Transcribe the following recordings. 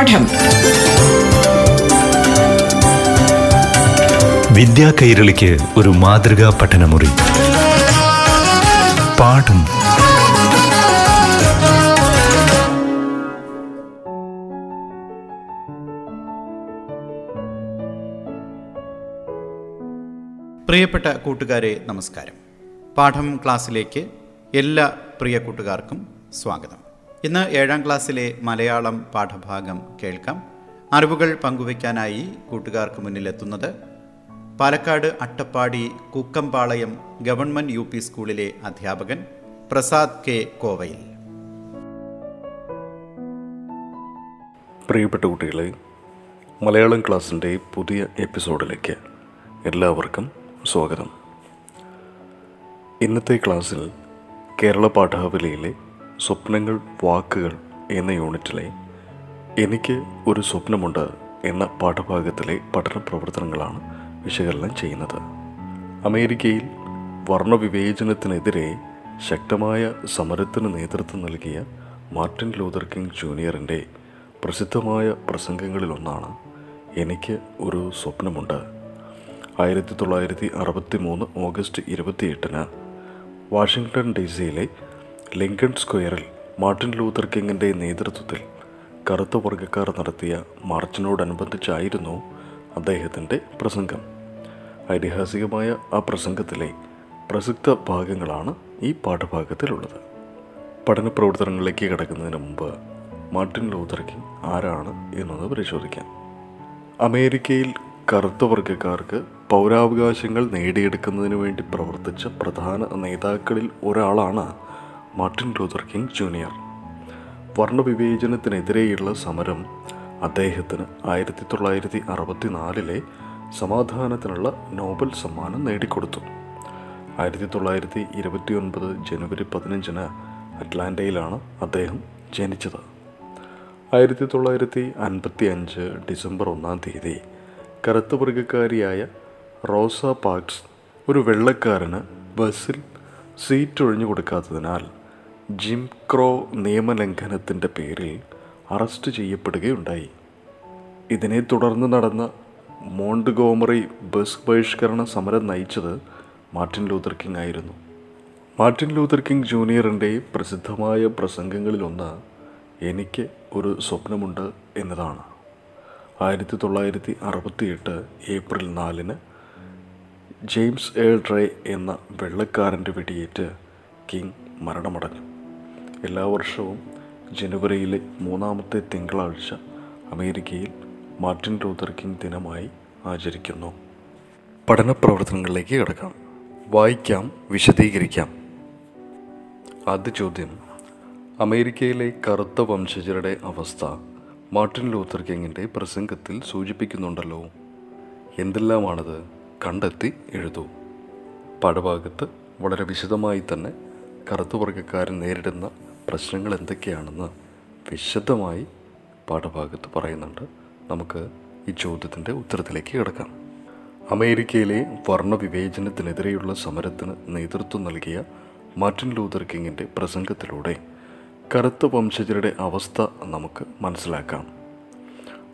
പാഠം. വിദ്യാ കൈരളിക്ക് ഒരു മാതൃകാ പഠനമുറി. പാഠം. പ്രിയപ്പെട്ട കൂട്ടുകാരെ നമസ്കാരം. പാഠം ക്ലാസ്സിലേക്ക് എല്ലാ പ്രിയ കൂട്ടുകാർക്കും സ്വാഗതം. ഇന്ന് ഏഴാം ക്ലാസ്സിലെ മലയാളം പാഠഭാഗം കേൾക്കാം. അറിവുകൾ പങ്കുവയ്ക്കാനായി കൂട്ടുകാർക്ക് മുന്നിലെത്തുന്നത് പാലക്കാട് അട്ടപ്പാടി കുക്കമ്പാളയം ഗവൺമെന്റ് യു സ്കൂളിലെ അധ്യാപകൻ പ്രസാദ് കെ കോവയിൽ. പ്രിയപ്പെട്ട കുട്ടികളെ മലയാളം ക്ലാസ്സിന്റെ പുതിയ എപ്പിസോഡിലേക്ക് എല്ലാവർക്കും സ്വാഗതം. ഇന്നത്തെ ക്ലാസ്സിൽ കേരള പാഠാവലിയിലെ സ്വപ്നങ്ങൾ വാക്കുകൾ എന്ന യൂണിറ്റിലെ എനിക്ക് ഒരു സ്വപ്നമുണ്ട് എന്ന പാഠഭാഗത്തിലെ പഠന പ്രവർത്തനങ്ങളാണ് വിശകലനം ചെയ്യുന്നത്. അമേരിക്കയിൽ വർണവിവേചനത്തിനെതിരെ ശക്തമായ സമരത്തിന് നേതൃത്വം നൽകിയ മാർട്ടിൻ ലൂതർ കിങ് ജൂനിയറിന്റെ പ്രസിദ്ധമായ പ്രസംഗങ്ങളിലൊന്നാണ് എനിക്ക് ഒരു സ്വപ്നമുണ്ട്. ആയിരത്തി തൊള്ളായിരത്തി അറുപത്തി മൂന്ന് ഓഗസ്റ്റ് ഇരുപത്തിയെട്ടിന് വാഷിങ്ടൺ ഡി സിയിലെ ലിങ്കൺ സ്ക്വയറിൽ മാർട്ടിൻ ലൂതർ കിങ്ങിന്റെ നേതൃത്വത്തിൽ കറുത്ത വർഗക്കാർ നടത്തിയ മാർച്ചിനോടനുബന്ധിച്ചായിരുന്നു അദ്ദേഹത്തിന്റെ പ്രസംഗം. ഐതിഹാസികമായ ആ പ്രസംഗത്തിലെ പ്രസക്ത ഭാഗങ്ങളാണ് ഈ പാഠഭാഗത്തിലുള്ളത്. പഠന പ്രവർത്തനങ്ങളിലേക്ക് കടക്കുന്നതിന് മുമ്പ് മാർട്ടിൻ ലൂതർ കിങ് ആരാണ് എന്നത് പരിശോധിക്കാം. അമേരിക്കയിൽ കറുത്ത വർഗക്കാർക്ക് പൗരാവകാശങ്ങൾ നേടിയെടുക്കുന്നതിന് വേണ്ടി പ്രവർത്തിച്ച പ്രധാന നേതാക്കളിൽ ഒരാളാണ് മാർട്ടിൻ ലൂതർ കിങ് ജൂനിയർ. വർണവിവേചനത്തിനെതിരെയുള്ള സമരം അദ്ദേഹത്തിന് ആയിരത്തി തൊള്ളായിരത്തി അറുപത്തിനാലിലെ സമാധാനത്തിനുള്ള നോബൽ സമ്മാനം നേടിക്കൊടുത്തു. ആയിരത്തി തൊള്ളായിരത്തി ഇരുപത്തി ഒൻപത് ജനുവരി പതിനഞ്ചിന് അറ്റ്ലാന്റയിലാണ് അദ്ദേഹം ജനിച്ചത്. ആയിരത്തി തൊള്ളായിരത്തി അൻപത്തി അഞ്ച് ഡിസംബർ ഒന്നാം തീയതി കറുത്ത വർഗക്കാരിയായ റോസ പാർക്സ് ഒരു വെള്ളക്കാരന് ബസ്സിൽ സീറ്റ് ഒഴിഞ്ഞു കൊടുക്കാത്തതിനാൽ ജിം ക്രോ നിയമലംഘനത്തിന്റെ പേരിൽ അറസ്റ്റ് ചെയ്യപ്പെടുകയുണ്ടായി. ഇതിനെ തുടർന്ന് നടന്ന മോണ്ട്ഗോമറി ബസ് ബഹിഷ്കരണ സമരം നയിച്ചത് മാർട്ടിൻ ലൂതർ കിങ് ആയിരുന്നു. മാർട്ടിൻ ലൂതർ കിങ് ജൂനിയറിന്റെ പ്രസിദ്ധമായ പ്രസംഗങ്ങളിലൊന്ന് എനിക്ക് ഒരു സ്വപ്നമുണ്ട് എന്നതാണ്. ആയിരത്തി തൊള്ളായിരത്തി അറുപത്തിയെട്ട് ഏപ്രിൽ നാലിന് ജെയിംസ് എൽ ഡ്രേ എന്ന വെള്ളക്കാരന്റെ വെടിയേറ്റ് കിങ് മരണമടഞ്ഞു. എല്ലാ വർഷവും ജനുവരിയിലെ മൂന്നാമത്തെ തിങ്കളാഴ്ച അമേരിക്കയിൽ മാർട്ടിൻ ലൂതർ കിങ് ദിനമായി ആചരിക്കുന്നു. പഠന പ്രവർത്തനങ്ങളിലേക്ക് കിടക്കാം. വായിക്കാം വിശദീകരിക്കാം. ആദ്യ ചോദ്യം. അമേരിക്കയിലെ കറുത്ത വംശജരുടെ അവസ്ഥ മാർട്ടിൻ ലൂത്തർ കിങ്ങിന്റെ പ്രസംഗത്തിൽ സൂചിപ്പിക്കുന്നുണ്ടല്ലോ. എന്തെല്ലാമാണത്? കണ്ടെത്തി എഴുതൂ. പാഠഭാഗത്ത് വളരെ വിശദമായി തന്നെ കറുത്തുവർഗക്കാരൻ നേരിടുന്ന പ്രശ്നങ്ങൾ എന്തൊക്കെയാണെന്ന് വിശദമായി പാഠഭാഗത്ത് പറയുന്നുണ്ട്. നമുക്ക് ഈ ചോദ്യത്തിന്റെ ഉത്തരത്തിലേക്ക് കിടക്കാം. അമേരിക്കയിലെ വർണവിവേചനത്തിനെതിരെയുള്ള സമരത്തിന് നേതൃത്വം നൽകിയ മാർട്ടിൻ ലൂതർ കിങ്ങിന്റെ പ്രസംഗത്തിലൂടെ കറുത്ത വംശജരുടെ അവസ്ഥ നമുക്ക് മനസ്സിലാക്കാം.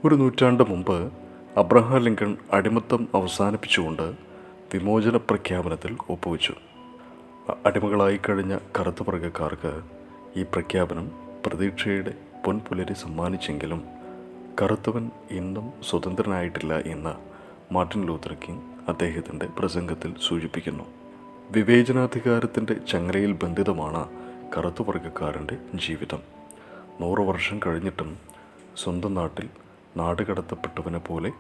ഒരു നൂറ്റാണ്ട് മുമ്പ് അബ്രഹാം ലിങ്കൺ അടിമത്തം അവസാനിപ്പിച്ചുകൊണ്ട് വിമോചന പ്രഖ്യാപനത്തിൽ ഒപ്പുവെച്ചു. അടിമകളായി കഴിഞ്ഞ കറുത്ത വർഗക്കാർക്ക് ഈ പ്രഖ്യാപനം പ്രതീക്ഷയുടെ പൊൻപുലരി സമ്മാനിച്ചെങ്കിലും കറുത്തവൻ എന്നും സ്വതന്ത്രനായിട്ടില്ല എന്ന് മാർട്ടിൻ ലൂത്തർ കിങ് അദ്ദേഹത്തിന്റെ പ്രസംഗത്തിൽ സൂചിപ്പിക്കുന്നു. വിവേചനാധികാരത്തിന്റെ ചങ്ങലയിൽ ബന്ധിതമാണ് കറുത്തുവർഗക്കാരന്റെ ജീവിതം. നൂറു വർഷം കഴിഞ്ഞിട്ടും സ്വന്തം നാട്ടിൽ നാട് കടത്തപ്പെട്ടവനെ പോലെ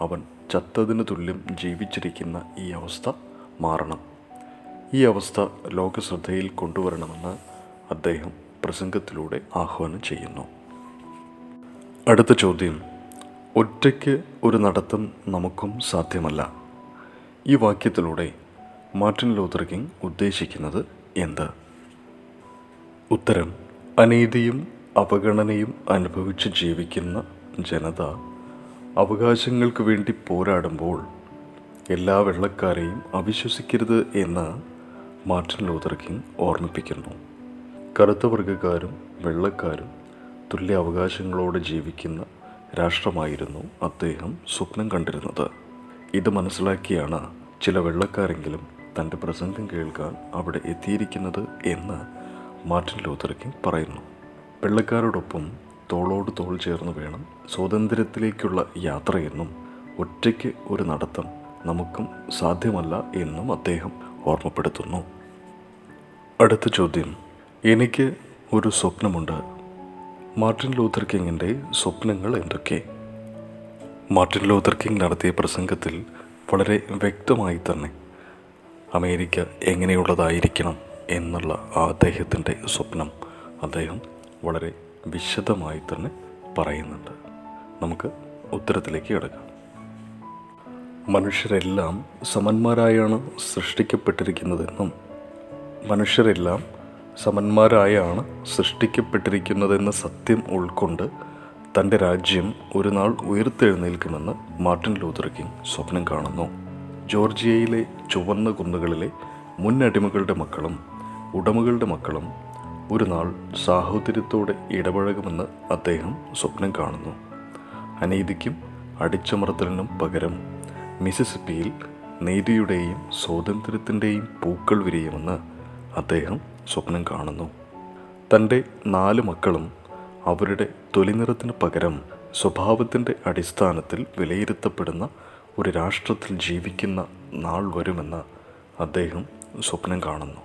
അവൻ ചത്തതിന് തുല്യം ജീവിച്ചിരിക്കുന്ന ഈ അവസ്ഥ മാറണം. ഈ അവസ്ഥ ലോകശ്രദ്ധയിൽ കൊണ്ടുവരണമെന്ന് അദ്ദേഹം പ്രസംഗത്തിലൂടെ ആഹ്വാനം ചെയ്യുന്നു. അടുത്ത ചോദ്യം ഒറ്റയ്ക്ക് ഒരു നടത്തം നമുക്കും സാധ്യമല്ല. ഈ വാക്യത്തിലൂടെ മാർട്ടിൻ ലൂഥർ കിങ് ഉദ്ദേശിക്കുന്നത് എന്ത്? ഉത്തരം അനീതിയും അവഗണനയും അനുഭവിച്ച് ജീവിക്കുന്ന ജനത അവകാശങ്ങൾക്ക് വേണ്ടി പോരാടുമ്പോൾ എല്ലാ വെള്ളക്കാരെയും അവിശ്വസിക്കരുത് എന്ന് മാർട്ടിൻ ലൂതർ കിങ് ഓർമ്മിപ്പിക്കുന്നു. കറുത്ത വർഗക്കാരും വെള്ളക്കാരും തുല്യ അവകാശങ്ങളോടെ ജീവിക്കുന്ന രാഷ്ട്രമായിരുന്നു അദ്ദേഹം സ്വപ്നം കണ്ടിരുന്നത്. ഇത് മനസ്സിലാക്കിയാണ് ചില വെള്ളക്കാരെങ്കിലും തന്റെ പ്രസംഗം കേൾക്കാൻ അവിടെ എത്തിയിരിക്കുന്നത് എന്ന് മാർട്ടിൻ കിങ് പറയുന്നു. വെള്ളക്കാരോടൊപ്പം തോളോട് തോൾ ചേർന്ന് വേണം സ്വാതന്ത്ര്യത്തിലേക്കുള്ള യാത്രയെന്നും ഒറ്റയ്ക്ക് ഒരു നടത്തം നമുക്കും സാധ്യമല്ല എന്നും അദ്ദേഹം ഓർമ്മപ്പെടുത്തുന്നു. അടുത്ത ചോദ്യം. എനിക്ക് ഒരു സ്വപ്നമുണ്ട്. മാർട്ടിൻ ലൂഥർ കിങ്ങിന്റെ സ്വപ്നങ്ങൾ എന്തൊക്കെ? മാർട്ടിൻ ലൂഥർ കിങ് നടത്തിയ പ്രസംഗത്തിൽ വളരെ വ്യക്തമായി തന്നെ അമേരിക്ക എങ്ങനെയുള്ളതായിരിക്കണം എന്നുള്ള അദ്ദേഹത്തിന്റെ സ്വപ്നം അദ്ദേഹം വളരെ വിശദമായി തന്നെ പറയുന്നുണ്ട്. നമുക്ക് ഉത്തരത്തിലേക്ക് കിടക്കാം. മനുഷ്യരെല്ലാം സമന്മാരായാണ് സൃഷ്ടിക്കപ്പെട്ടിരിക്കുന്നതെന്നും മനുഷ്യരെല്ലാം സമന്മാരായാണ് സൃഷ്ടിക്കപ്പെട്ടിരിക്കുന്നതെന്ന സത്യം ഉൾക്കൊണ്ട് തന്റെ രാജ്യം ഒരു നാൾ ഉയർത്തെഴുന്നേൽക്കുമെന്ന് മാർട്ടിൻ കിങ് സ്വപ്നം കാണുന്നു. ജോർജിയയിലെ ചുവന്ന കുന്നുകളിലെ മുൻ അടിമകളുടെ മക്കളും ഉടമകളുടെ മക്കളും ഒരു നാൾ സാഹോദര്യത്തോടെ ഇടപഴകുമെന്ന് അദ്ദേഹം സ്വപ്നം കാണുന്നു. അനീതിക്കും അടിച്ചമർത്തലിനും പകരം മിസിസിപ്പിയിൽ നീതിയുടെയും സ്വാതന്ത്ര്യത്തിന്റെയും പൂക്കൾ വിരിയുമെന്ന് അദ്ദേഹം സ്വപ്നം കാണുന്നു. തന്റെ നാല് മക്കളും അവരുടെ തൊലിനിറത്തിന് പകരം സ്വഭാവത്തിന്റെ അടിസ്ഥാനത്തിൽ വിലയിരുത്തപ്പെടുന്ന ഒരു രാഷ്ട്രത്തിൽ ജീവിക്കുന്ന നാൾ വരുമെന്ന് അദ്ദേഹം സ്വപ്നം കാണുന്നു.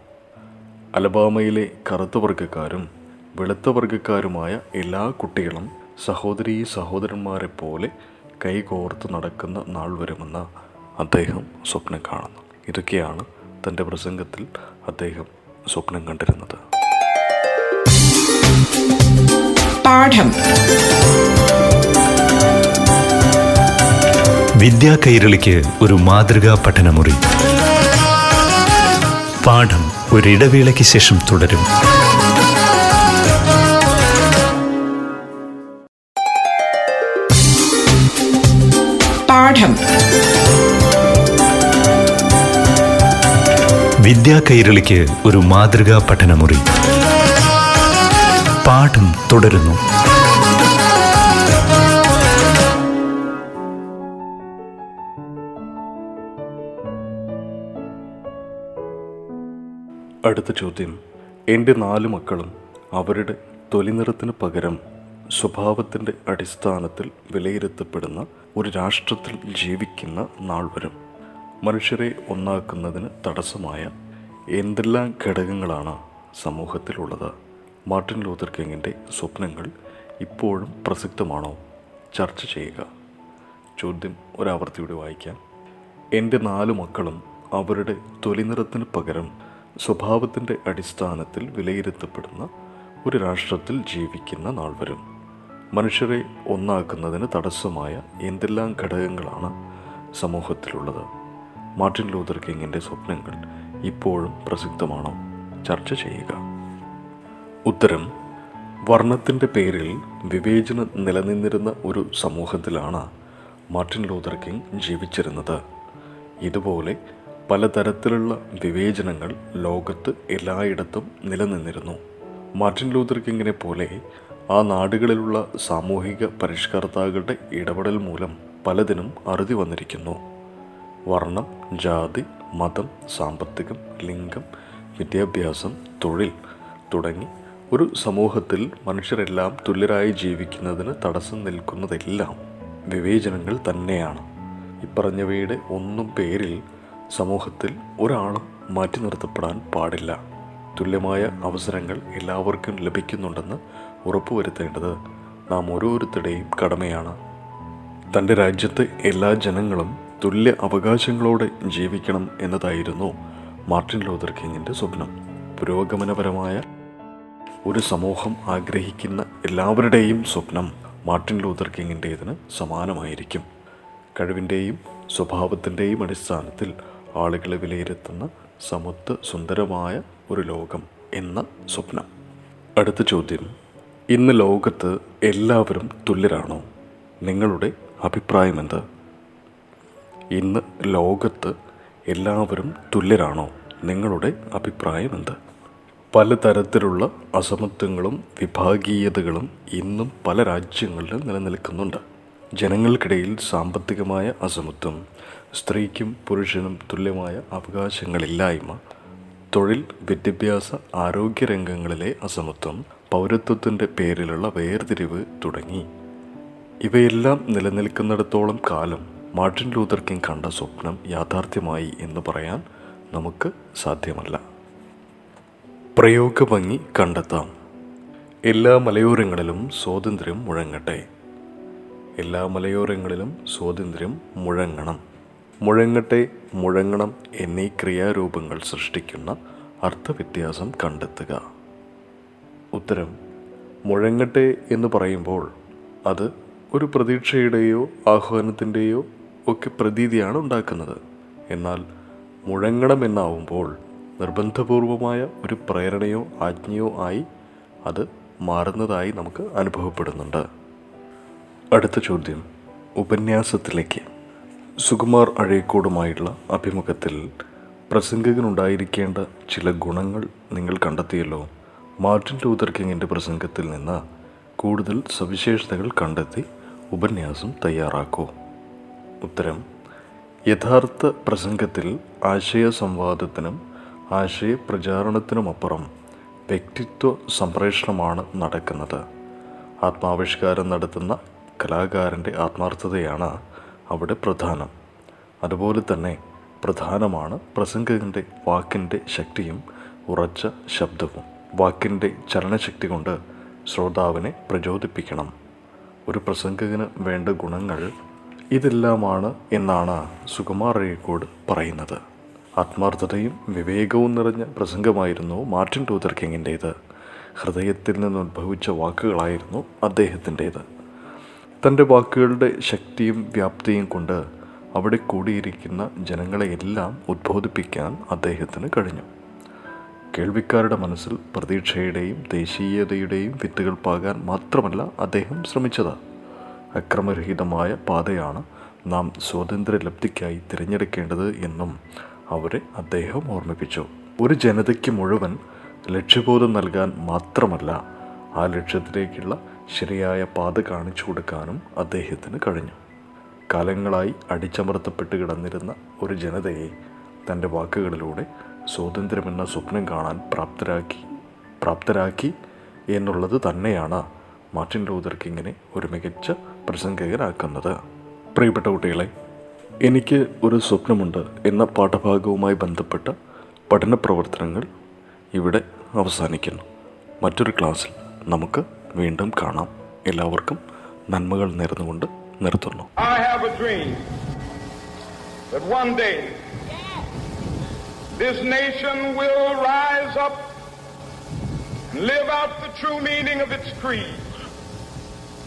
അലബാമയിലെ കറുത്ത വർഗക്കാരും വെളുത്ത വർഗക്കാരുമായ എല്ലാ കുട്ടികളും സഹോദരീ സഹോദരന്മാരെ പോലെ കൈകോർത്ത് നടക്കുന്ന നാൾ വരുമെന്ന് അദ്ദേഹം സ്വപ്നം കാണുന്നു. ഇതൊക്കെയാണ് തന്റെ പ്രസംഗത്തിൽ അദ്ദേഹം സ്വപ്നം കണ്ടിരുന്നത്. പാഠം. വിദ്യാ കൈരളിക്ക് ഒരു മാതൃകാ പഠനമുറി. പാഠം ഒരിടവേളയ്ക്ക് ശേഷം തുടരും. പാഠം. വിദ്യാ കൈരളിക്ക് ഒരു മാതൃകാ പഠനമുറി. പാഠം തുടരുന്നു. അടുത്ത ചോദ്യം. എന്റെ നാല് മക്കളും അവരുടെ തൊലിനിറത്തിന് പകരം സ്വഭാവത്തിന്റെ അടിസ്ഥാനത്തിൽ വിലയിരുത്തപ്പെടുന്ന ഒരു രാഷ്ട്രത്തിൽ ജീവിക്കുന്ന നാൾ വരും മനുഷ്യരെ ഒന്നാക്കുന്നതിന് തടസ്സമായ എന്തെല്ലാം ഘടകങ്ങളാണ് സമൂഹത്തിലുള്ളത്? മാർട്ടിൻ ലൂഥർ കിങ്ങിന്റെ സ്വപ്നങ്ങൾ ഇപ്പോഴും പ്രസക്തമാണോ? ചർച്ച ചെയ്യുക. ചോദ്യം ഒരാവർത്തിയോടെ വായിക്കാം. എന്റെ നാല് മക്കളും അവരുടെ തൊലിനിറത്തിന് പകരം സ്വഭാവത്തിന്റെ അടിസ്ഥാനത്തിൽ വിലയിരുത്തപ്പെടുന്ന ഒരു രാഷ്ട്രത്തിൽ ജീവിക്കുന്ന നാൾ വരും. മനുഷ്യരെ ഒന്നാക്കുന്നതിന് തടസ്സമായ എന്തെല്ലാം ഘടകങ്ങളാണ് സമൂഹത്തിലുള്ളത്? മാർട്ടിൻ ലൂതർ കിങ്ങിന്റെ സ്വപ്നങ്ങൾ ഇപ്പോഴും പ്രസിദ്ധമാണോ? ചർച്ച ചെയ്യുക. ഉത്തരം വർണത്തിന്റെ പേരിൽ വിവേചനം നിലനിന്നിരുന്ന ഒരു സമൂഹത്തിലാണ് മാർട്ടിൻ ലൂതർ കിങ് ജീവിച്ചിരുന്നത്. ഇതുപോലെ പലതരത്തിലുള്ള വിവേചനങ്ങൾ ലോകത്ത് എല്ലായിടത്തും നിലനിന്നിരുന്നു. മാർട്ടിൻ ലൂതർ കിങ്ങിനെ പോലെ ആ നാടുകളിലുള്ള സാമൂഹിക പരിഷ്കർത്താക്കളുടെ ഇടപെടൽ മൂലം പലതിനും അറുതി വന്നിരിക്കുന്നു. വർണം ജാതി മതം സാമ്പത്തികം ലിംഗം വിദ്യാഭ്യാസം തൊഴിൽ തുടങ്ങി ഒരു സമൂഹത്തിൽ മനുഷ്യരെല്ലാം തുല്യരായി ജീവിക്കുന്നതിന് തടസ്സം നിൽക്കുന്നതെല്ലാം വിവേചനങ്ങൾ തന്നെയാണ്. ഇപ്പറഞ്ഞവയുടെ ഒന്നും പേരിൽ സമൂഹത്തിൽ ഒരാളും മാറ്റി നിർത്തപ്പെടാൻ പാടില്ല. തുല്യമായ അവസരങ്ങൾ എല്ലാവർക്കും ലഭിക്കുന്നുണ്ടെന്ന് ഉറപ്പുവരുത്തേണ്ടത് നാം ഓരോരുത്തരുടെയും കടമയാണ്. തന്റെ രാജ്യത്തെ എല്ലാ ജനങ്ങളും തുല്യ അവകാശങ്ങളോടെ ജീവിക്കണം എന്നതായിരുന്നു മാർട്ടിൻ ലൂഥർ കിങ്ങിന്റെ സ്വപ്നം. പുരോഗമനപരമായ ഒരു സമൂഹം ആഗ്രഹിക്കുന്ന എല്ലാവരുടെയും സ്വപ്നം മാർട്ടിൻ ലൂഥർ കിങ്ങിന്റേതിന് സമാനമായിരിക്കും. കഴിവിന്റെയും സ്വഭാവത്തിന്റെയും അടിസ്ഥാനത്തിൽ ആളുകളെ വിലയിരുത്തുന്ന സമത്വ സുന്ദരമായ ഒരു ലോകം എന്ന സ്വപ്നം. അടുത്ത ചോദ്യം. ഇന്ന് ലോകത്ത് എല്ലാവരും തുല്യരാണോ? നിങ്ങളുടെ അഭിപ്രായം എന്ത് ഇന്ന് ലോകത്ത് എല്ലാവരും തുല്യരാണോ? നിങ്ങളുടെ അഭിപ്രായം എന്ത്? പലതരത്തിലുള്ള അസമത്വങ്ങളും വിഭാഗീയതകളും ഇന്നും പല രാജ്യങ്ങളിലും നിലനിൽക്കുന്നുണ്ട്. ജനങ്ങൾക്കിടയിൽ സാമ്പത്തികമായ അസമത്വം സ്ത്രീക്കും പുരുഷനും തുല്യമായ അവകാശങ്ങളില്ലായ്മ തൊഴിൽ വിദ്യാഭ്യാസ ആരോഗ്യ രംഗങ്ങളിലെ അസമത്വം പൗരത്വത്തിന്റെ പേരിലുള്ള വേർതിരിവ് തുടങ്ങി. ഇവയെല്ലാം നിലനിൽക്കുന്നിടത്തോളം കാലം മാർട്ടിൻ ലൂതർ കിങ് കണ്ട സ്വപ്നം യാഥാർത്ഥ്യമായി എന്ന് പറയാൻ നമുക്ക് സാധ്യമല്ല. പ്രയോഗഭംഗി കണ്ടെത്താം. എല്ലാ മലയോരങ്ങളിലും സ്വാതന്ത്ര്യം മുഴങ്ങട്ടെ. എല്ലാ മലയോരങ്ങളിലും സ്വാതന്ത്ര്യം മുഴങ്ങണം. മുഴങ്ങട്ടെ മുഴങ്ങണം എന്നീ ക്രിയാരൂപങ്ങൾ സൃഷ്ടിക്കുന്ന അർത്ഥവ്യത്യാസം കണ്ടെത്തുക. ഉത്തരം മുഴങ്ങട്ടെ എന്ന് പറയുമ്പോൾ അത് ഒരു പ്രതീക്ഷയുടെയോ ആഹ്വാനത്തിന്റെയോ ഒക്കെ പ്രതീതിയാണ് ഉണ്ടാക്കുന്നത്. എന്നാൽ മുഴങ്ങണമെന്നാവുമ്പോൾ നിർബന്ധപൂർവമായ ഒരു പ്രേരണയോ ആജ്ഞയോ ആയി അത് മാറുന്നതായി നമുക്ക് അനുഭവപ്പെടുന്നുണ്ട്. അടുത്ത ചോദ്യം. ഉപന്യാസത്തിലേക്ക്. സുകുമാർ അഴയക്കോടുമായുള്ള അഭിമുഖത്തിൽ പ്രസംഗകനുണ്ടായിരിക്കേണ്ട ചില ഗുണങ്ങൾ നിങ്ങൾ കണ്ടെത്തിയല്ലോ. മാർട്ടിൻ ലൂതർ കിങ്ങിന്റെ പ്രസംഗത്തിൽ നിന്ന് കൂടുതൽ സവിശേഷതകൾ കണ്ടെത്തി ഉപന്യാസം തയ്യാറാക്കൂ. ഉത്തരം. യഥാർത്ഥ പ്രസംഗത്തിൽ ആശയ സംവാദത്തിനും ആശയ പ്രചാരണത്തിനുമപ്പുറം വ്യക്തിത്വ സംപ്രേഷണമാണ് നടക്കുന്നത്. ആത്മാവിഷ്കാരം നടത്തുന്ന കലാകാരന്റെ ആത്മാർത്ഥതയാണ് അവിടെ പ്രധാനം. അതുപോലെ തന്നെ പ്രധാനമാണ് പ്രസംഗകന്റെ വാക്കിന്റെ ശക്തിയും ഉറച്ച ശബ്ദവും. വാക്കിന്റെ ചലനശക്തി കൊണ്ട് ശ്രോതാവിനെ പ്രചോദിപ്പിക്കണം. ഒരു പ്രസംഗകന് വേണ്ട ഗുണങ്ങൾ ഇതെല്ലാമാണ് എന്നാണ് സുകുമാർ അഴീക്കോട് പറയുന്നത്. ആത്മാർത്ഥതയും വിവേകവും നിറഞ്ഞ പ്രസംഗമായിരുന്നു മാർട്ടിൻ ലൂതർ കിങ്ങിന്റേത്. ഹൃദയത്തിൽ നിന്ന് ഉത്ഭവിച്ച വാക്കുകളായിരുന്നു അദ്ദേഹത്തിന്റേത്. തന്റെ വാക്കുകളുടെ ശക്തിയും വ്യാപ്തിയും കൊണ്ട് അവിടെ കൂടിയിരിക്കുന്ന ജനങ്ങളെയെല്ലാം ഉദ്ബോധിപ്പിക്കാൻ അദ്ദേഹത്തിന് കഴിഞ്ഞു. കേൾവിക്കാരുടെ മനസ്സിൽ പ്രതീക്ഷയുടെയും ദേശീയതയുടെയും വിത്തുകൾ പാകാൻ മാത്രമല്ല അദ്ദേഹം ശ്രമിച്ചത്. അക്രമരഹിതമായ പാതയാണ് നാം സ്വാതന്ത്ര്യലബ്ധിക്കായി തിരഞ്ഞെടുക്കേണ്ടത് എന്നും അവരെ അദ്ദേഹം ഓർമ്മിപ്പിച്ചു. ഒരു ജനതയ്ക്ക് മുഴുവൻ ലക്ഷ്യബോധം നൽകാൻ മാത്രമല്ല ആ ലക്ഷ്യത്തിലേക്കുള്ള ശരിയായ പാത കാണിച്ചു കൊടുക്കാനും അദ്ദേഹത്തിന് കഴിഞ്ഞു. കാലങ്ങളായി അടിച്ചമർത്തപ്പെട്ട് കിടന്നിരുന്ന ഒരു ജനതയെ തന്റെ വാക്കുകളിലൂടെ സ്വാതന്ത്ര്യമെന്ന സ്വപ്നം കാണാൻ പ്രാപ്തരാക്കി പ്രാപ്തരാക്കി എന്നുള്ളത് തന്നെയാണ് മാർട്ടിൻ ലൂതർ കിങ്ങിനെ ഒരു മികച്ച പ്രസംഗകനാക്കുന്നത് പ്രിയപ്പെട്ട കുട്ടികളെ എനിക്ക് ഒരു സ്വപ്നമുണ്ട് എന്ന പാഠഭാഗവുമായി ബന്ധപ്പെട്ട പഠന പ്രവർത്തനങ്ങൾ ഇവിടെ അവസാനിക്കുന്നു. മറ്റൊരു ക്ലാസ്സിൽ നമുക്ക് വീണ്ടും കാണാം. എല്ലാവർക്കും നന്മകൾ നേർന്നുകൊണ്ട് നിർത്തുന്നു. I have a dream that one day this nation will rise up live out the true meaning of its creed.